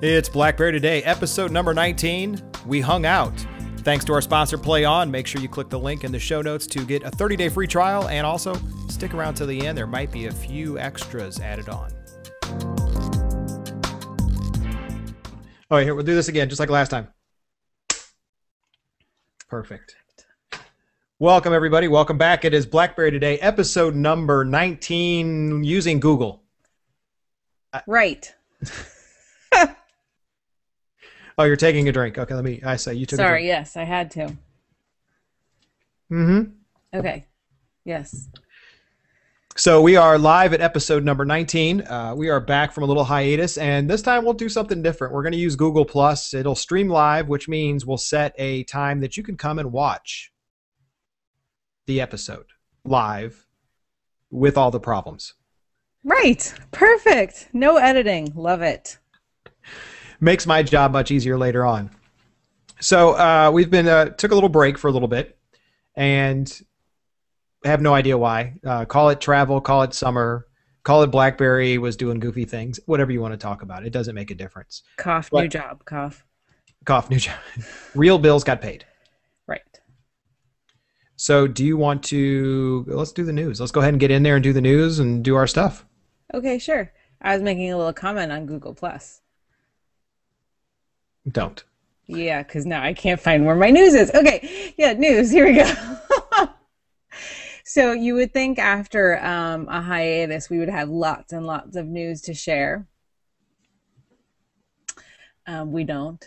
It's Blackberry Today, episode number 19. We hung out. Thanks to our sponsor, Play On. Make sure you click the link in the show notes to get a 30 day free trial and also stick around to the end. There might be a few extras added on. All right, here, we'll do this again, just like last time. Perfect. Welcome, everybody. Welcome back. It is Blackberry Today, episode number 19, using Google. Right. Oh, you're taking a drink. Okay, let me. I say you took. Sorry, yes, I had to. Mm-hmm. Okay. Yes. So we are live at episode number 19. Uh, we are back from a little hiatus, and this time we'll do something different. We're going to use Google Plus. It'll stream live, which means we'll set a time that you can come and watch the episode live with all the problems. Right. Perfect. No editing. Love it. Makes my job much easier later on. So uh, we've been uh, took a little break for a little bit, and have no idea why. Uh, call it travel, call it summer, call it BlackBerry was doing goofy things. Whatever you want to talk about, it doesn't make a difference. Cough. What? New job. Cough. Cough, new job. Real bills got paid. Right. So do you want to? Let's do the news. Let's go ahead and get in there and do the news and do our stuff. Okay. Sure. I was making a little comment on Google Plus. Don't. Yeah, because now I can't find where my news is. Okay. Yeah, news. Here we go. so you would think after um, a hiatus, we would have lots and lots of news to share. Um, we don't.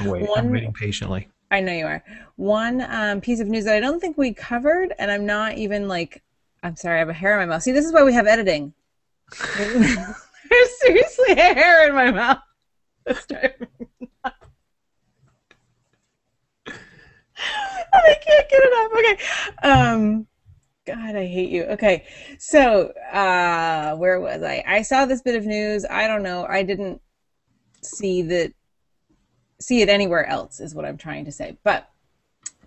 Wait, One- I'm waiting patiently. I know you are. One um, piece of news that I don't think we covered, and I'm not even like, I'm sorry, I have a hair in my mouth. See, this is why we have editing. There's seriously a hair in my mouth. That's driving me nuts. I can't get it. Okay. Um, God, I hate you. Okay. So, uh, where was I? I saw this bit of news. I don't know. I didn't see that see it anywhere else is what I'm trying to say. But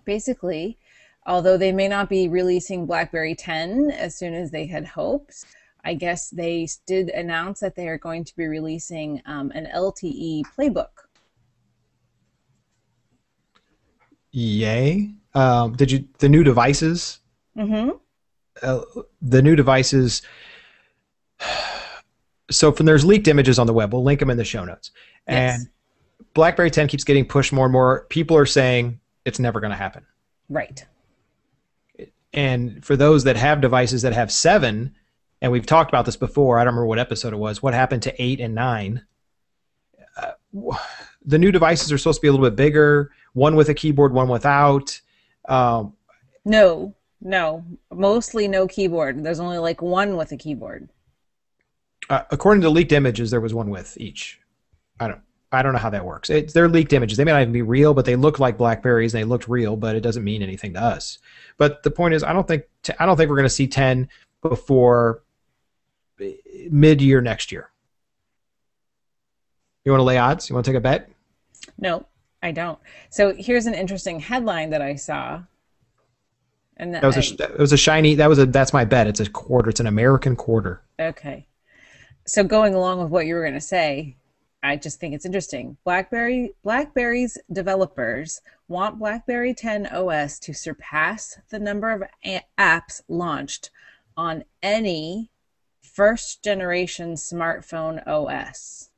basically, although they may not be releasing BlackBerry 10 as soon as they had hoped, I guess they did announce that they are going to be releasing um, an LTE playbook. Yay! Um, did you the new devices? Mm-hmm. uh, the new devices. So from there's leaked images on the web. We'll link them in the show notes. Yes. And BlackBerry 10 keeps getting pushed more and more. People are saying it's never going to happen. Right. And for those that have devices that have seven, and we've talked about this before. I don't remember what episode it was. What happened to eight and nine? Uh, the new devices are supposed to be a little bit bigger. One with a keyboard, one without. Um, No, no. Mostly no keyboard. There's only like one with a keyboard. uh, according to leaked images, there was one with each. I don't. I don't know how that works. It's, they're leaked images. They may not even be real, but they look like Blackberries and they looked real, but it doesn't mean anything to us. But the point is, I don't think t- I don't think we're going to see 10 before mid year next year. You want to lay odds? You want to take a bet? No, I don't. So here's an interesting headline that I saw. And That was a that was a shiny. That was a that's my bet. It's a quarter. It's an American quarter. Okay. So going along with what you were going to say, I just think it's interesting. BlackBerry BlackBerry's developers want BlackBerry 10 OS to surpass the number of apps launched on any first generation smartphone OS.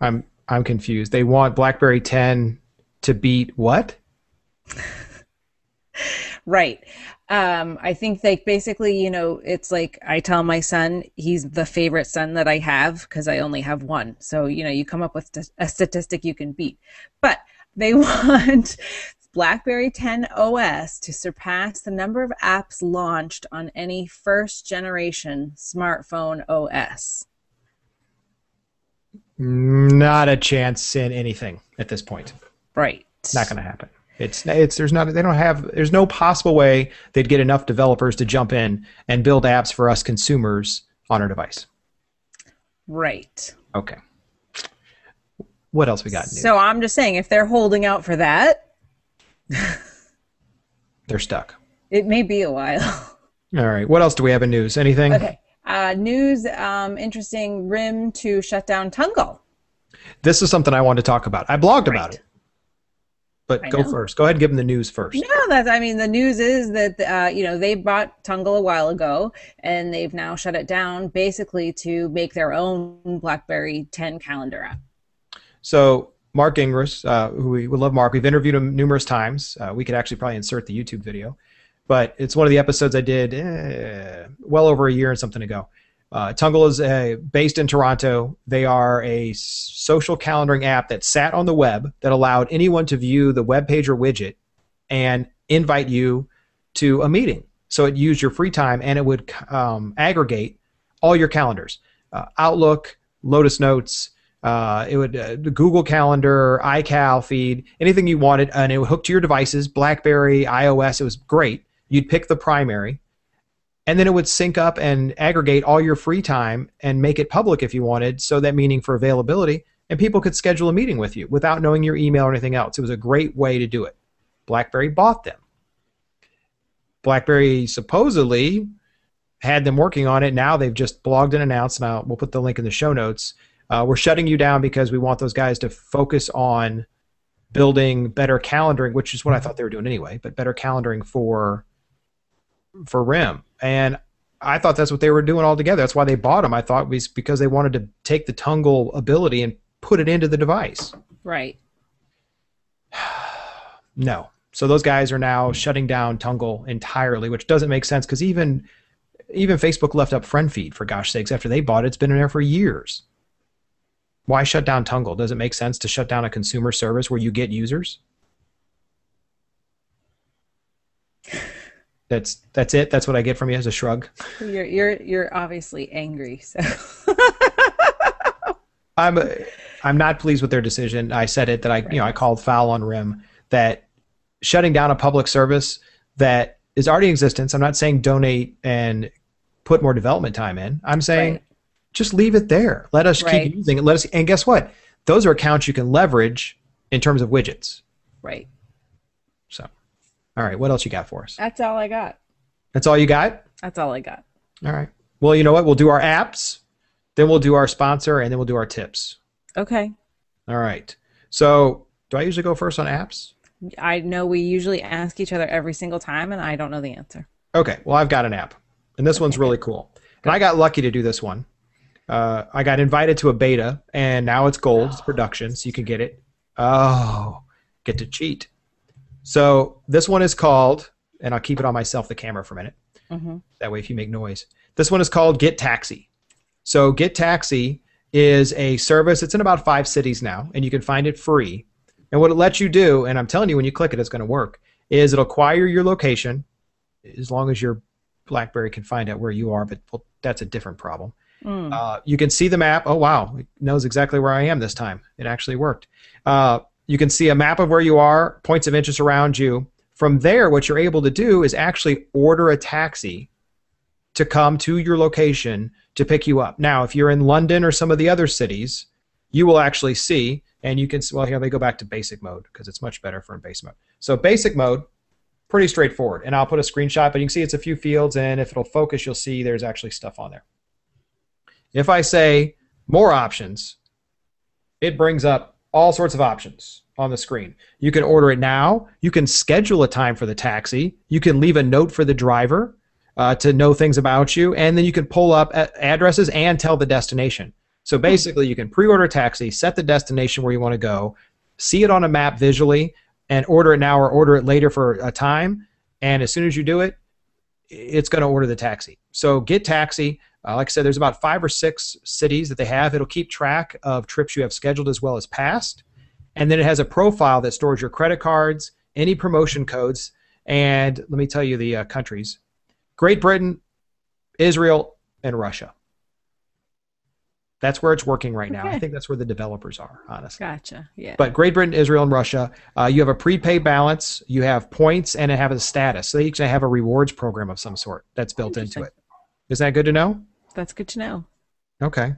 I'm I'm confused. They want BlackBerry 10 to beat what? Right. Um, I think like basically, you know, it's like I tell my son he's the favorite son that I have because I only have one. So, you know, you come up with a statistic you can beat. But they want BlackBerry 10 OS to surpass the number of apps launched on any first generation smartphone OS. Not a chance in anything at this point. Right. Not going to happen. It's it's there's not they don't have there's no possible way they'd get enough developers to jump in and build apps for us consumers on our device. Right. Okay. What else we got? New? So I'm just saying if they're holding out for that, They're stuck. it may be a while. All right. What else do we have in news? Anything? Okay. Uh, news, um, interesting. RIM to shut down Tungle. This is something I wanted to talk about. I blogged Right. about it, but I go know. first. Go ahead and give them the news first. No, that's. I mean, the news is that uh, you know they bought Tungle a while ago, and they've now shut it down, basically to make their own BlackBerry 10 calendar app. So Marc Gingras, uh, who we, we love Mark, we've interviewed him numerous times. Uh, we could actually probably insert the YouTube video, but it's one of the episodes I did eh, well over a year and something ago. Uh, Tungle is uh, based in Toronto. They are a social calendaring app that sat on the web that allowed anyone to view the web page or widget and invite you to a meeting. So it used your free time and it would um, aggregate all your calendars, uh, Outlook, Lotus Notes, uh, it would uh, the Google Calendar, iCal feed, anything you wanted, and it would hook to your devices, BlackBerry, iOS. It was great. You'd pick the primary, and then it would sync up and aggregate all your free time and make it public if you wanted. So that meaning for availability, and people could schedule a meeting with you without knowing your email or anything else. It was a great way to do it. BlackBerry bought them. BlackBerry supposedly had them working on it. Now they've just blogged and announced. Now we'll put the link in the show notes. Uh, we're shutting you down because we want those guys to focus on building better calendaring, which is what I thought they were doing anyway, but better calendaring for for RIM. And I thought that's what they were doing altogether. That's why they bought them. I thought it was because they wanted to take the Tungle ability and put it into the device. Right. No. So those guys are now shutting down Tungle entirely, which doesn't make sense because even even Facebook left up friend feed for gosh sakes after they bought it. It's been in there for years. Why shut down Tungle? Does it make sense to shut down a consumer service where you get users? That's that's it. That's what I get from you as a shrug. You're you're you're obviously angry. So I'm I'm not pleased with their decision. I said it that I you know I called foul on Rim that shutting down a public service that is already in existence. I'm not saying donate and put more development time in. I'm saying Right. Just leave it there. Let us Right. keep using it. Let us and guess what? Those are accounts you can leverage in terms of widgets. right. So, all right, what else you got for us? That's all I got. That's all you got? That's all I got. All right. Well, you know what? We'll do our apps, then we'll do our sponsor, and then we'll do our tips. Okay. All right. So, do I usually go first on apps? I know we usually ask each other every single time, and I don't know the answer. Okay. Well, I've got an app, and this one's really cool. And I got lucky to do this one. Uh, I got invited to a beta, and now it's gold. It's production, so you can get it. Oh, get to cheat. So this one is called, and I'll keep it on myself, the camera for a minute. hmm That way, if you make noise. This one is called Get Taxi. So Get Taxi is a service. It's in about five cities now, and you can find it free. And what it lets you do, and I'm telling you, when you click it, it's going to work. Is it'll acquire your location, as long as your BlackBerry can find out where you are. But well, that's a different problem. Mm. Uh, you can see the map. Oh wow, it knows exactly where I am this time. It actually worked. Uh, you can see a map of where you are, points of interest around you. From there, what you're able to do is actually order a taxi to come to your location to pick you up. Now, if you're in London or some of the other cities, you will actually see, and you can. Well, here let me go back to basic mode because it's much better for in base mode. So basic mode, pretty straightforward. And I'll put a screenshot, but you can see it's a few fields, and if it'll focus, you'll see there's actually stuff on there. If I say more options, it brings up all sorts of options on the screen. You can order it now. You can schedule a time for the taxi. You can leave a note for the driver uh, to know things about you. And then you can pull up addresses and tell the destination. So basically, you can pre order a taxi, set the destination where you want to go, see it on a map visually, and order it now or order it later for a time. And as soon as you do it, it's going to order the taxi. So get taxi. Uh, like I said, there's about five or six cities that they have. It'll keep track of trips you have scheduled as well as past. And then it has a profile that stores your credit cards, any promotion codes, and let me tell you the uh, countries Great Britain, Israel, and Russia. That's where it's working right now. I think that's where the developers are, honestly. Gotcha. Yeah. But Great Britain, Israel, and Russia, uh, you have a prepaid balance, you have points, and it have a status. So they each have a rewards program of some sort that's built into it. Is that good to know? That's good to know. Okay.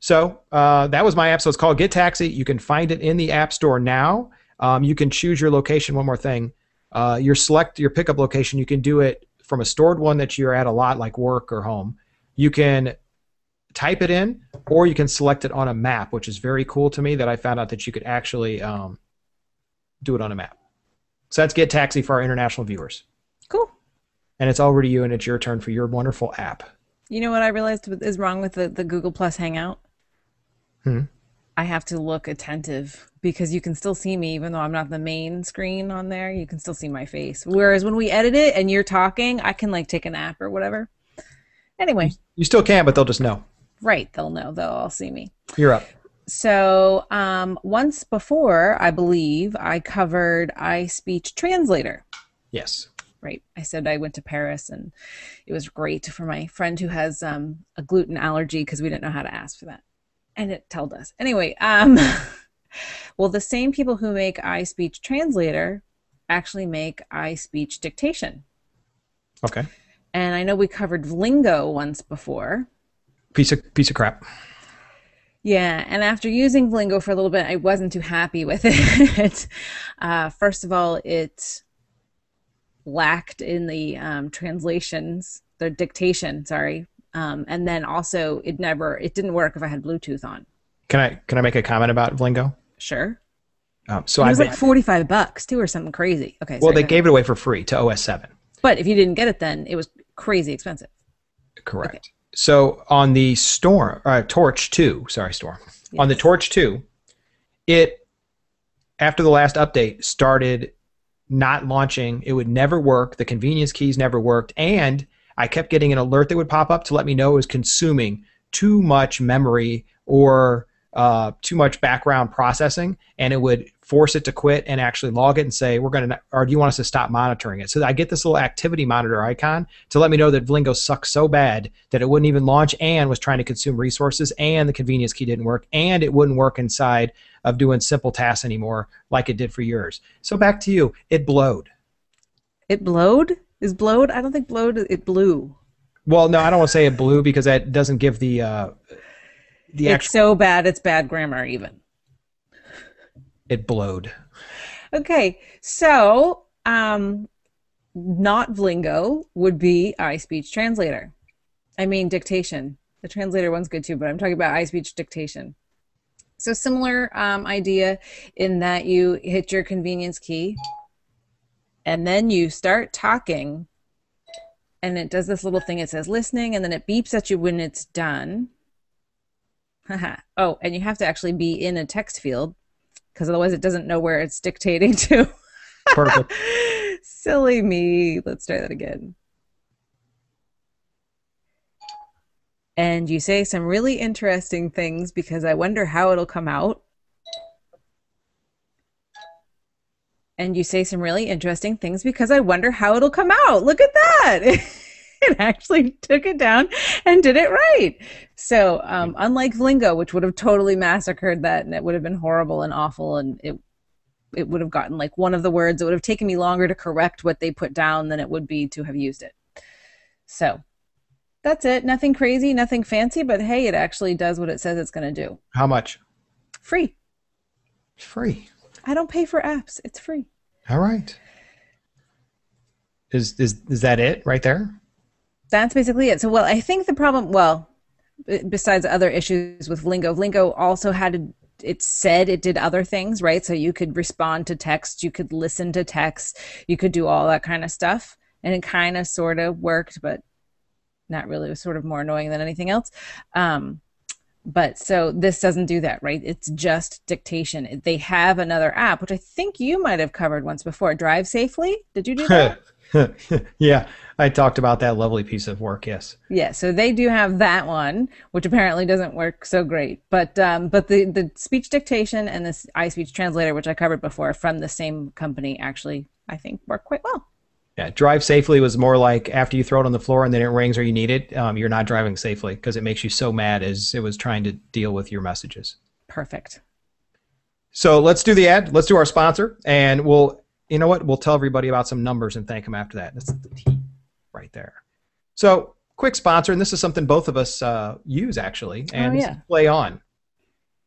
So uh, that was my app. So it's called Get Taxi. You can find it in the App Store now. Um, you can choose your location. One more thing. Uh, your select your pickup location. You can do it from a stored one that you're at a lot, like work or home. you can type it in or you can select it on a map, which is very cool to me that I found out that you could actually um, do it on a map. So that's Get Taxi for our international viewers. Cool. And it's already you and it's your turn for your wonderful app. You know what I realized is wrong with the, the Google Plus Hangout? Hmm. I have to look attentive because you can still see me even though I'm not the main screen on there. You can still see my face. Whereas when we edit it and you're talking, I can like take a nap or whatever. Anyway, You still can, but they'll just know. Right, they'll know. They'll all see me. You're up. So, um, once before, I believe I covered iSpeech Translator. Yes. Right. I said I went to Paris and it was great for my friend who has um, a gluten allergy because we didn't know how to ask for that. And it told us. Anyway, um, well, the same people who make iSpeech Translator actually make iSpeech Dictation. Okay. And I know we covered Vlingo once before. Piece of piece of crap. Yeah, and after using Vlingo for a little bit, I wasn't too happy with it. uh, first of all, it lacked in the um, translations, the dictation. Sorry, um, and then also it never, it didn't work if I had Bluetooth on. Can I can I make a comment about Vlingo? Sure, Um, so it I was like forty-five bucks too, or something crazy. Okay, well sorry, they gave it away for free to OS seven. but if you didn't get it, then it was crazy expensive. Correct. So on the Storm, uh, Torch 2, sorry, Storm. On the Torch 2, it, after the last update, started not launching. It would never work. The convenience keys never worked. And I kept getting an alert that would pop up to let me know it was consuming too much memory or uh, too much background processing. And it would force it to quit and actually log it and say, we're going to, or do you want us to stop monitoring it? So I get this little activity monitor icon to let me know that Vlingo sucks so bad that it wouldn't even launch and was trying to consume resources and the convenience key didn't work and it wouldn't work inside of doing simple tasks anymore like it did for yours. So back to you. It blowed. It blowed? Is blowed? I don't think blowed. It blew. Well, no, I don't want to say it blew because that doesn't give the uh, the it's actual. so bad. It's bad grammar even. It blowed. Okay, so um, not Vlingo would be iSpeech Translator. I mean dictation. The translator one's good too, but I'm talking about iSpeech dictation. So similar um, idea in that you hit your convenience key, and then you start talking, and it does this little thing. It says listening, and then it beeps at you when it's done. Oh, and you have to actually be in a text field because otherwise it doesn't know where it's dictating to. Perfect. Silly me. Let's try that again. And you say some really interesting things because I wonder how it'll come out. And you say some really interesting things because I wonder how it'll come out. Look at that. it actually took it down and did it right. So, um, unlike Vlingo, which would have totally massacred that and it would have been horrible and awful and it it would have gotten like one of the words. It would have taken me longer to correct what they put down than it would be to have used it. So that's it. Nothing crazy, nothing fancy, but hey, it actually does what it says it's going to do. How much? Free. It's Free. I don't pay for apps. It's free. All right. Is is is that it right there? That's basically it. So, well, I think the problem, well, besides other issues with Vlingo, Vlingo also had it said it did other things, right? So you could respond to text, you could listen to text, you could do all that kind of stuff. And it kind of sort of worked, but not really. It was sort of more annoying than anything else. Um, but so this doesn't do that, right? It's just dictation. They have another app, which I think you might have covered once before. Drive Safely. Did you do that? yeah, I talked about that lovely piece of work. Yes. Yeah, so they do have that one, which apparently doesn't work so great. But um, but the the speech dictation and this iSpeech translator, which I covered before, from the same company, actually I think work quite well. Yeah, drive safely was more like after you throw it on the floor and then it rings or you need it, um, you're not driving safely because it makes you so mad as it was trying to deal with your messages. Perfect. So let's do the ad. Let's do our sponsor, and we'll, you know what? We'll tell everybody about some numbers and thank them after that. That's the T right there. So quick sponsor, and this is something both of us uh, use actually, and Oh, this yeah. is Play On.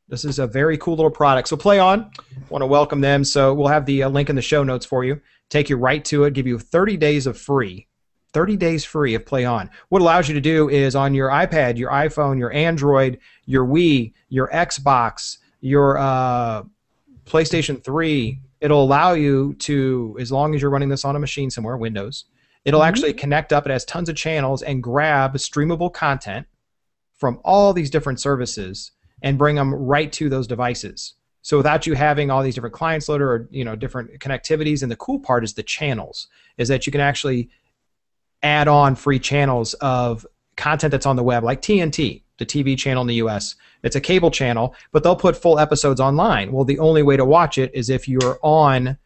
This is a very cool little product. So Play On, want to welcome them. So we'll have the uh, link in the show notes for you. Take you right to it. Give you 30 days of free 30 days free of Play On. What allows you to do is on your iPad, your iPhone, your Android, your Wii, your Xbox, your uh, PlayStation 3, it'll allow you to, as long as you're running this on a machine somewhere, Windows, it'll Mhm. actually connect up. It has tons of channels and grab streamable content from all these different services and bring them right to those devices. So without you having all these different clients loaded or you know different connectivities, and the cool part is the channels, is that you can actually add on free channels of content that's on the web, like TNT, the TV channel in the US. It's a cable channel, but they'll put full episodes online. Well, the only way to watch it is if you're on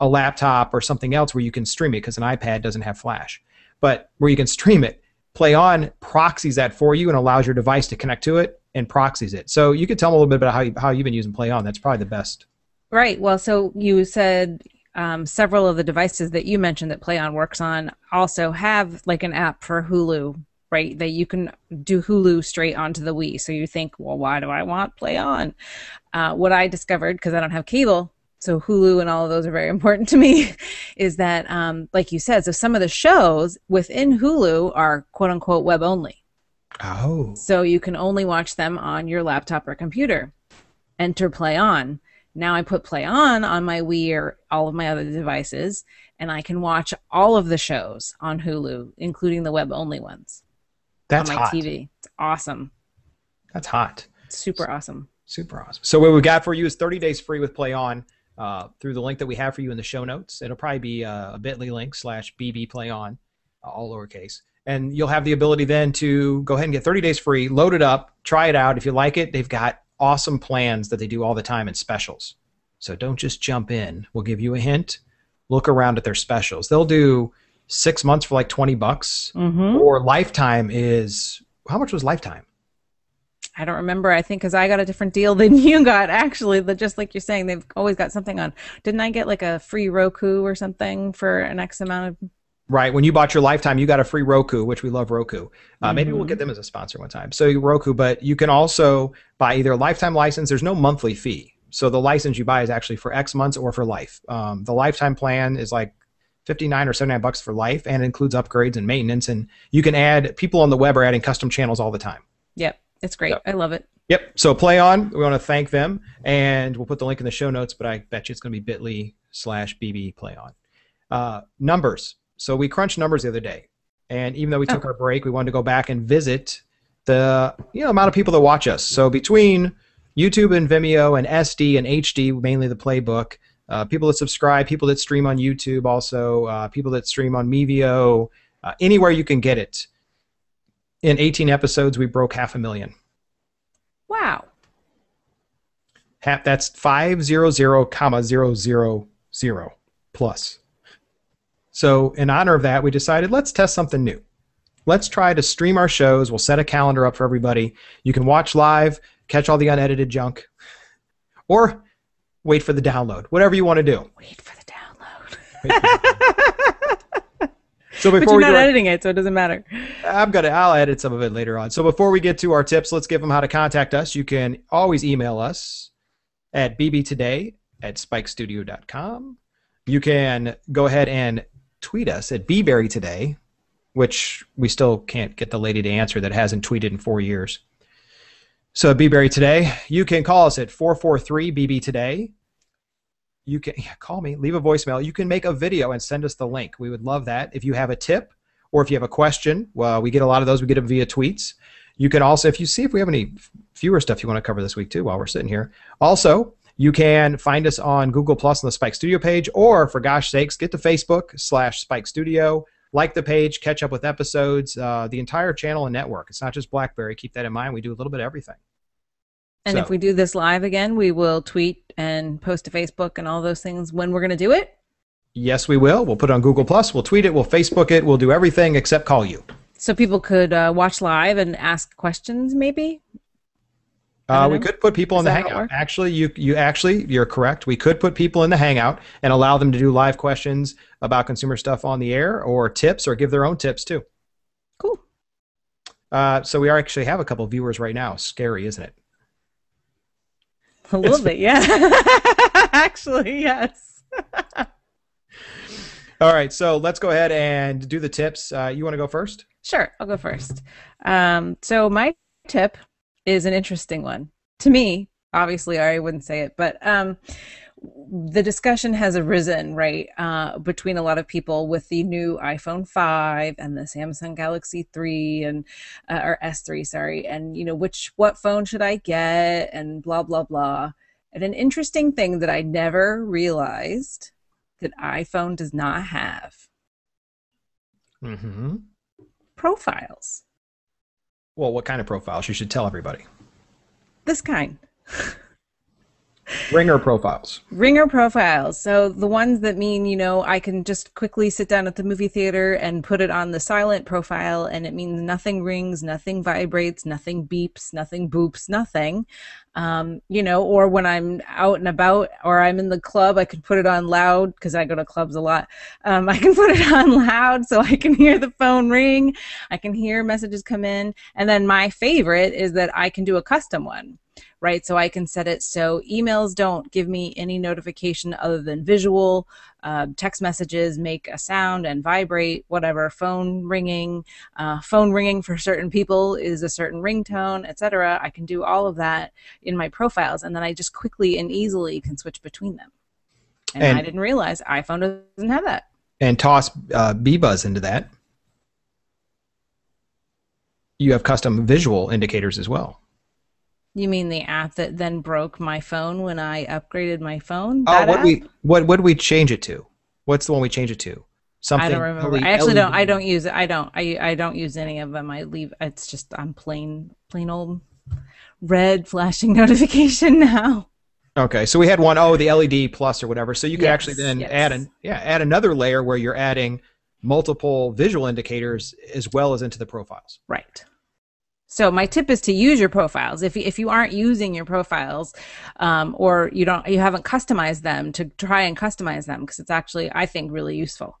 a laptop or something else where you can stream it because an iPad doesn't have flash. But where you can stream it, Play On proxies that for you and allows your device to connect to it and proxies it. So you could tell them a little bit about how, you, how you've been using Play On. That's probably the best. Right. Well, so you said um, several of the devices that you mentioned that PlayOn works on also have like an app for Hulu, right? That you can do Hulu straight onto the Wii. So you think, well, why do I want PlayOn? Uh, what I discovered, because I don't have cable, so Hulu and all of those are very important to me, is that, um, like you said, so some of the shows within Hulu are quote unquote web only. Oh. So you can only watch them on your laptop or computer. Enter Play On. Now I put Play On on my Wii or all of my other devices, and I can watch all of the shows on Hulu, including the web only ones That's on my hot. TV. It's awesome. That's hot. Super awesome. Super awesome. So what we've got for you is 30 days free with Play On uh, through the link that we have for you in the show notes. It'll probably be uh, a bit.ly link slash BB Play On, uh, all lowercase. And you'll have the ability then to go ahead and get 30 days free, load it up, try it out. If you like it, they've got awesome plans that they do all the time and specials. So don't just jump in. We'll give you a hint. Look around at their specials. They'll do six months for like 20 bucks, Mm-hmm. or lifetime is how much was lifetime? I don't remember. I think because I got a different deal than you got, actually. But just like you're saying, they've always got something on. Didn't I get like a free Roku or something for an X amount of? Right. When you bought your lifetime, you got a free Roku, which we love Roku. Uh, Maybe we'll Mhm. get them as a sponsor one time. So Roku, but you can also buy either a lifetime license. There's no monthly fee. So the license you buy is actually for X months or for life. Um, the lifetime plan is like 59 or 79 bucks for life and includes upgrades and maintenance. And you can add, people on the web are adding custom channels all the time. Yep, it's great. I love it. Yep. So play on. We want to thank them, and we'll put the link in the show notes. But I bet you it's going to be Bitly slash BB play on. Uh, numbers. So we crunched numbers the other day, and even though we took Oh. our break, we wanted to go back and visit the you know amount of people that watch us. So between YouTube and Vimeo and SD and HD, mainly the playbook. Uh, people that subscribe, people that stream on YouTube, also uh, people that stream on Mevio, uh, anywhere you can get it. In 18 episodes, we broke half a million. Wow. Half, that's five zero zero comma zero zero zero plus. So in honor of that, we decided let's test something new. Let's try to stream our shows. We'll set a calendar up for everybody. You can watch live, catch all the unedited junk, or wait for the download. Whatever you want to do. Wait for the download. So before but you're we not our- editing it, so it doesn't matter. I'm gonna I'll edit some of it later on. So before we get to our tips, let's give them how to contact us. You can always email us at bbtoday at spikestudio.com. You can go ahead and tweet us at bberry today, which we still can't get the lady to answer that hasn't tweeted in four years. So bberry today, you can call us at 443 bb today. You can yeah, call me, leave a voicemail. You can make a video and send us the link. We would love that. If you have a tip, or if you have a question, well, we get a lot of those. We get them via tweets. You can also, if you see if we have any fewer stuff you want to cover this week too, while we're sitting here. Also, you can find us on Google Plus on the Spike Studio page, or for gosh sakes, get to Facebook slash Spike Studio, like the page, catch up with episodes, uh, the entire channel and network. It's not just BlackBerry. Keep that in mind. We do a little bit of everything. And So- if we do this live again, we will tweet and post to Facebook and all those things when we're going to do it. Yes, we will. We'll put it on Google Plus. We'll tweet it. We'll Facebook it. We'll do everything except call you. So people could uh, watch live and ask questions, maybe. Uh, we could put people in the hangout. Actually, you you actually you're correct. We could put people in the hangout and allow them to do live questions about consumer stuff on the air, or tips, or give their own tips too. Cool. Uh, so we are actually have a couple viewers right now. Scary, isn't it? A little It's- bit, yeah. Actually, yes. All right, so let's go ahead and do the tips. Uh, you want to go first? Sure, I'll go first. Um, so my tip is an interesting one to me. Obviously, I wouldn't say it, but um, the discussion has arisen right uh, between a lot of people with the new iphone 5 and the samsung galaxy 3 and uh, or s3 sorry and you know which what phone should i get and blah blah blah and an interesting thing that i never realized that iphone does not have Mm-hmm. profiles Well, what kind of profiles? You should tell everybody. this kind Ringer profiles. Ringer profiles. So the ones that mean, you know, I can just quickly sit down at the movie theater and put it on the silent profile, and it means nothing rings, nothing vibrates, nothing beeps, nothing boops, nothing. Um, you know, or when I'm out and about or I'm in the club, I can put it on loud because I go to clubs a lot. Um, I can put it on loud so I can hear the phone ring. I can hear messages come in. And then my favorite is that I can do a custom one right? So I can set it so emails don't give me any notification other than visual. Uh, text messages make a sound and vibrate, whatever. Phone ringing, uh, phone ringing for certain people is a certain ringtone, etc. I can do all of that in my profiles, and then I just quickly and easily can switch between them. And, And- I didn't realize iPhone doesn't have that. And toss uh, BeBuzz into that. You have custom visual indicators as well. You mean the app that then broke my phone when I upgraded my phone? Oh, what app? we what what did we change it to? What's the one we change it to? Something. I don't remember. I actually don't. I don't use it. I don't. I I don't use any of them. I leave. It's just I'm plain plain old red flashing notification now. Okay, so we had one oh the LED plus or whatever. So you could Yes, actually then yes. add an yeah add another layer where you're adding multiple visual indicators as well as into the profiles. Right. So my tip is to use your profiles. If if you aren't using your profiles, um, or you don't you haven't customized them, to try and customize them because it's actually I think really useful.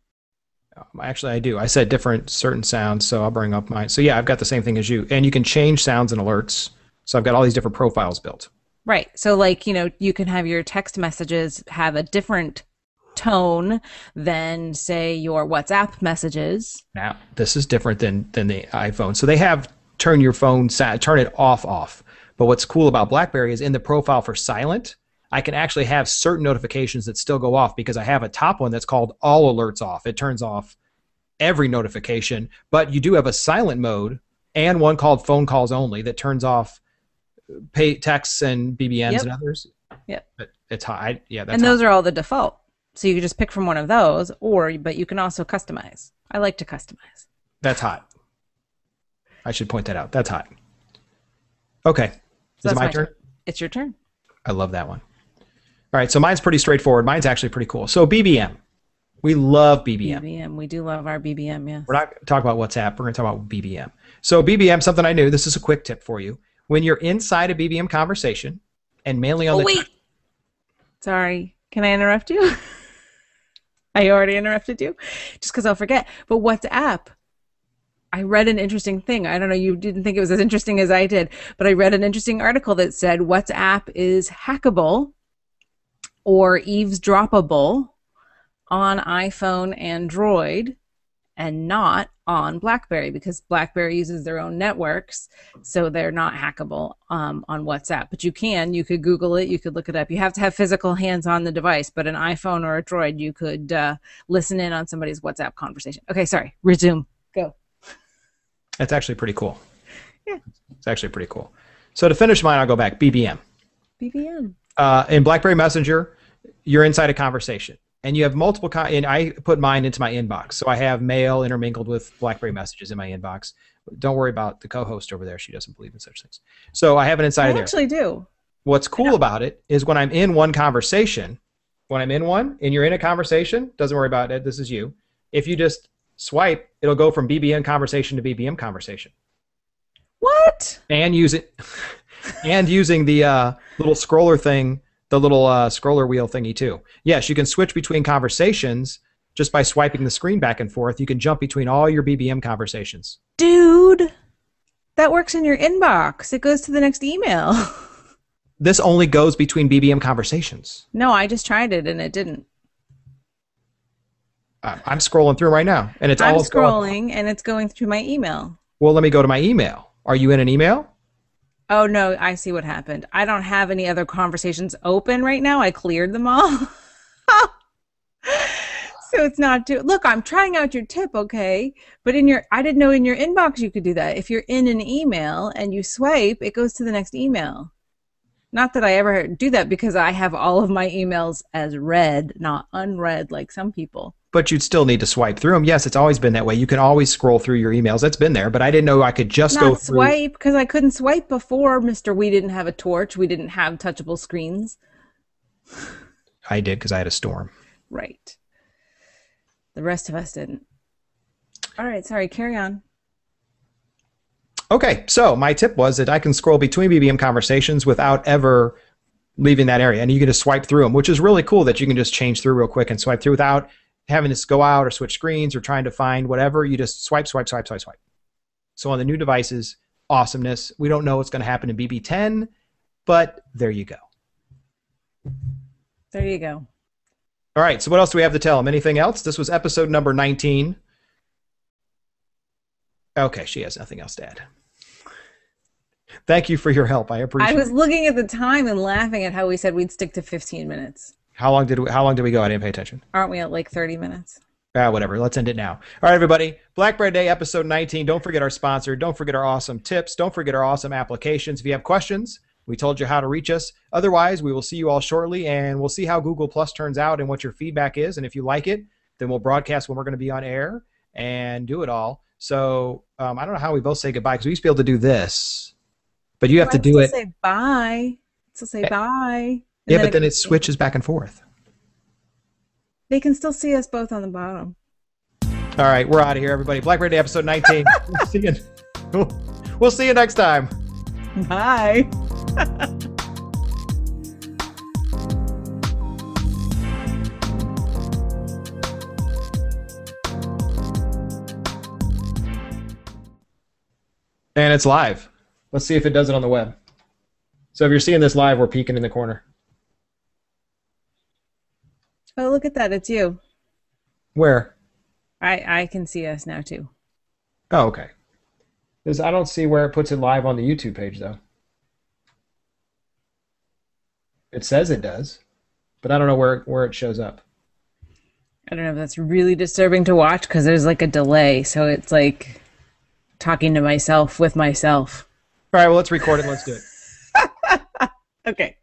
Um, Actually, I do. I said different certain sounds, so I'll bring up mine. So yeah, I've got the same thing as you, and you can change sounds and alerts. So I've got all these different profiles built. Right. So like, you know, you can have your text messages have a different tone than say your WhatsApp messages. Now this is different than than the iPhone. So they have turn your phone turn it off off. But what's cool about BlackBerry is in the profile for silent, I can actually have certain notifications that still go off because I have a top one that's called all alerts off. It turns off every notification, but you do have a silent mode and one called phone calls only that turns off pay texts and BBMs Yep. and others. Yeah. But it's high. Yeah, that's and those hot. are all the default. So you can just pick from one of those or but you can also customize. I like to customize. that's hot. I should point that out. That's hot. Okay. Is it my my turn? It's your turn. I love that one. All right, so mine's pretty straightforward. Mine's actually pretty cool. So BBM, we love BBM. BBM. We do love our BBM, yes. We're not talking about WhatsApp. We're going to talk about BBM. So BBM, something I knew. This is a quick tip for you. When you're inside a BBM conversation, and mainly on Oh the wait. Sorry. Can I interrupt you? I already interrupted you just because I'll forget. But WhatsApp, I read an interesting thing. I don't know, you didn't think it was as interesting as I did, but I read an interesting article that said WhatsApp is hackable or eavesdroppable on iPhone, and Android, and not on BlackBerry because BlackBerry uses their own networks, so they're not hackable um, on WhatsApp. But you can, you could Google it, you could look it up. You have to have physical hands on the device, but an iPhone or a Droid, you could uh, listen in on somebody's WhatsApp conversation. Okay, sorry, resume. That's actually pretty cool. Yeah. It's actually pretty cool. So to finish mine, I'll go back. BBM. BBM. uh, in BlackBerry Messenger, you're inside a conversation, and you have multiple. Con- and I put mine into my inbox, so I have mail intermingled with BlackBerry messages in my inbox. Don't worry about the co-host over there; she doesn't believe in such things. So I have it inside I of there. actually do. What's cool about it is when I'm in one conversation, when I'm in one, and you're in a conversation, doesn't worry about it. This is you. If you just swipe, it'll go from BBM conversation to BBM conversation, What? and use it, and using the uh, little scroller thing, the little uh, scroller wheel thingy too. Yes, you can switch between conversations just by swiping the screen back and forth. You can jump between all your BBM conversations. Dude, that works in your inbox. It goes to the next email. This only goes between BBM conversations. no, I just tried it and it didn't. I'm scrolling through right now, and it's I'm all scrolling and it's going through my email. Well, let me go to my email. Are you in an email? Oh no, I see what happened. I don't have any other conversations open right now. I cleared them all. so it's not too look, I'm trying out your tip, okay? But in your I didn't know in your inbox you could do that. If you're in an email and you swipe, it goes to the next email. Not that I ever do that because I have all of my emails as read, not unread like some people. But you'd still need to swipe through them. Yes, it's always been that way. You can always scroll through your emails. That's been there, but I didn't know I could just not go through. swipe because I couldn't swipe before, Mister. We didn't have a torch. We didn't have touchable screens. I did because I had a storm. Right. The rest of us didn't. All right, sorry, carry on. Okay, so my tip was that I can scroll between BBM conversations without ever leaving that area, and you can just swipe through them, which is really cool that you can just change through real quick and swipe through without having to go out or switch screens or trying to find whatever. You just swipe, swipe, swipe, swipe, swipe. So on the new devices, awesomeness. We don't know what's going to happen in BB10, but there you go. There you go. All right, so what else do we have to tell them? Anything else? This was episode number 19. Okay, she has nothing else to add. Thank you for your help. I appreciate it. I was it. looking at the time and laughing at how we said we'd stick to 15 minutes. How long did we how long did we go? I didn't pay attention. Aren't we at like 30 minutes? Ah, whatever. Let's end it now. All right, everybody. BlackBerry Today, episode 19. Don't forget our sponsor. Don't forget our awesome tips. Don't forget our awesome applications. If you have questions, we told you how to reach us. Otherwise, we will see you all shortly, and we'll see how Google Plus turns out and what your feedback is. And if you like it, then we'll broadcast when we're going to be on air and do it all. So um, I don't know how we both say goodbye because we used to be able to do this, but you have to do it. Say bye. Still say bye. Yeah, And but then it switches back and forth. They can still see us both on the bottom. All right, we're out of here, everybody. BlackBerry Today, episode 19. we'll, see you, we'll see you next time. Bye. And it's live. Let's see if it does it on the web. So if you're seeing this live, we're peeking in the corner. Oh, look at that. It's you. Where? I I can see us now too. Oh, okay. Because I don't see where it puts it live on the YouTube page, though. It says it does, but I don't know where where it shows up. I don't know if that's really disturbing to watch because there's like a delay, so it's like talking to myself with myself. All right, well, let's record it. Let's do it. Okay.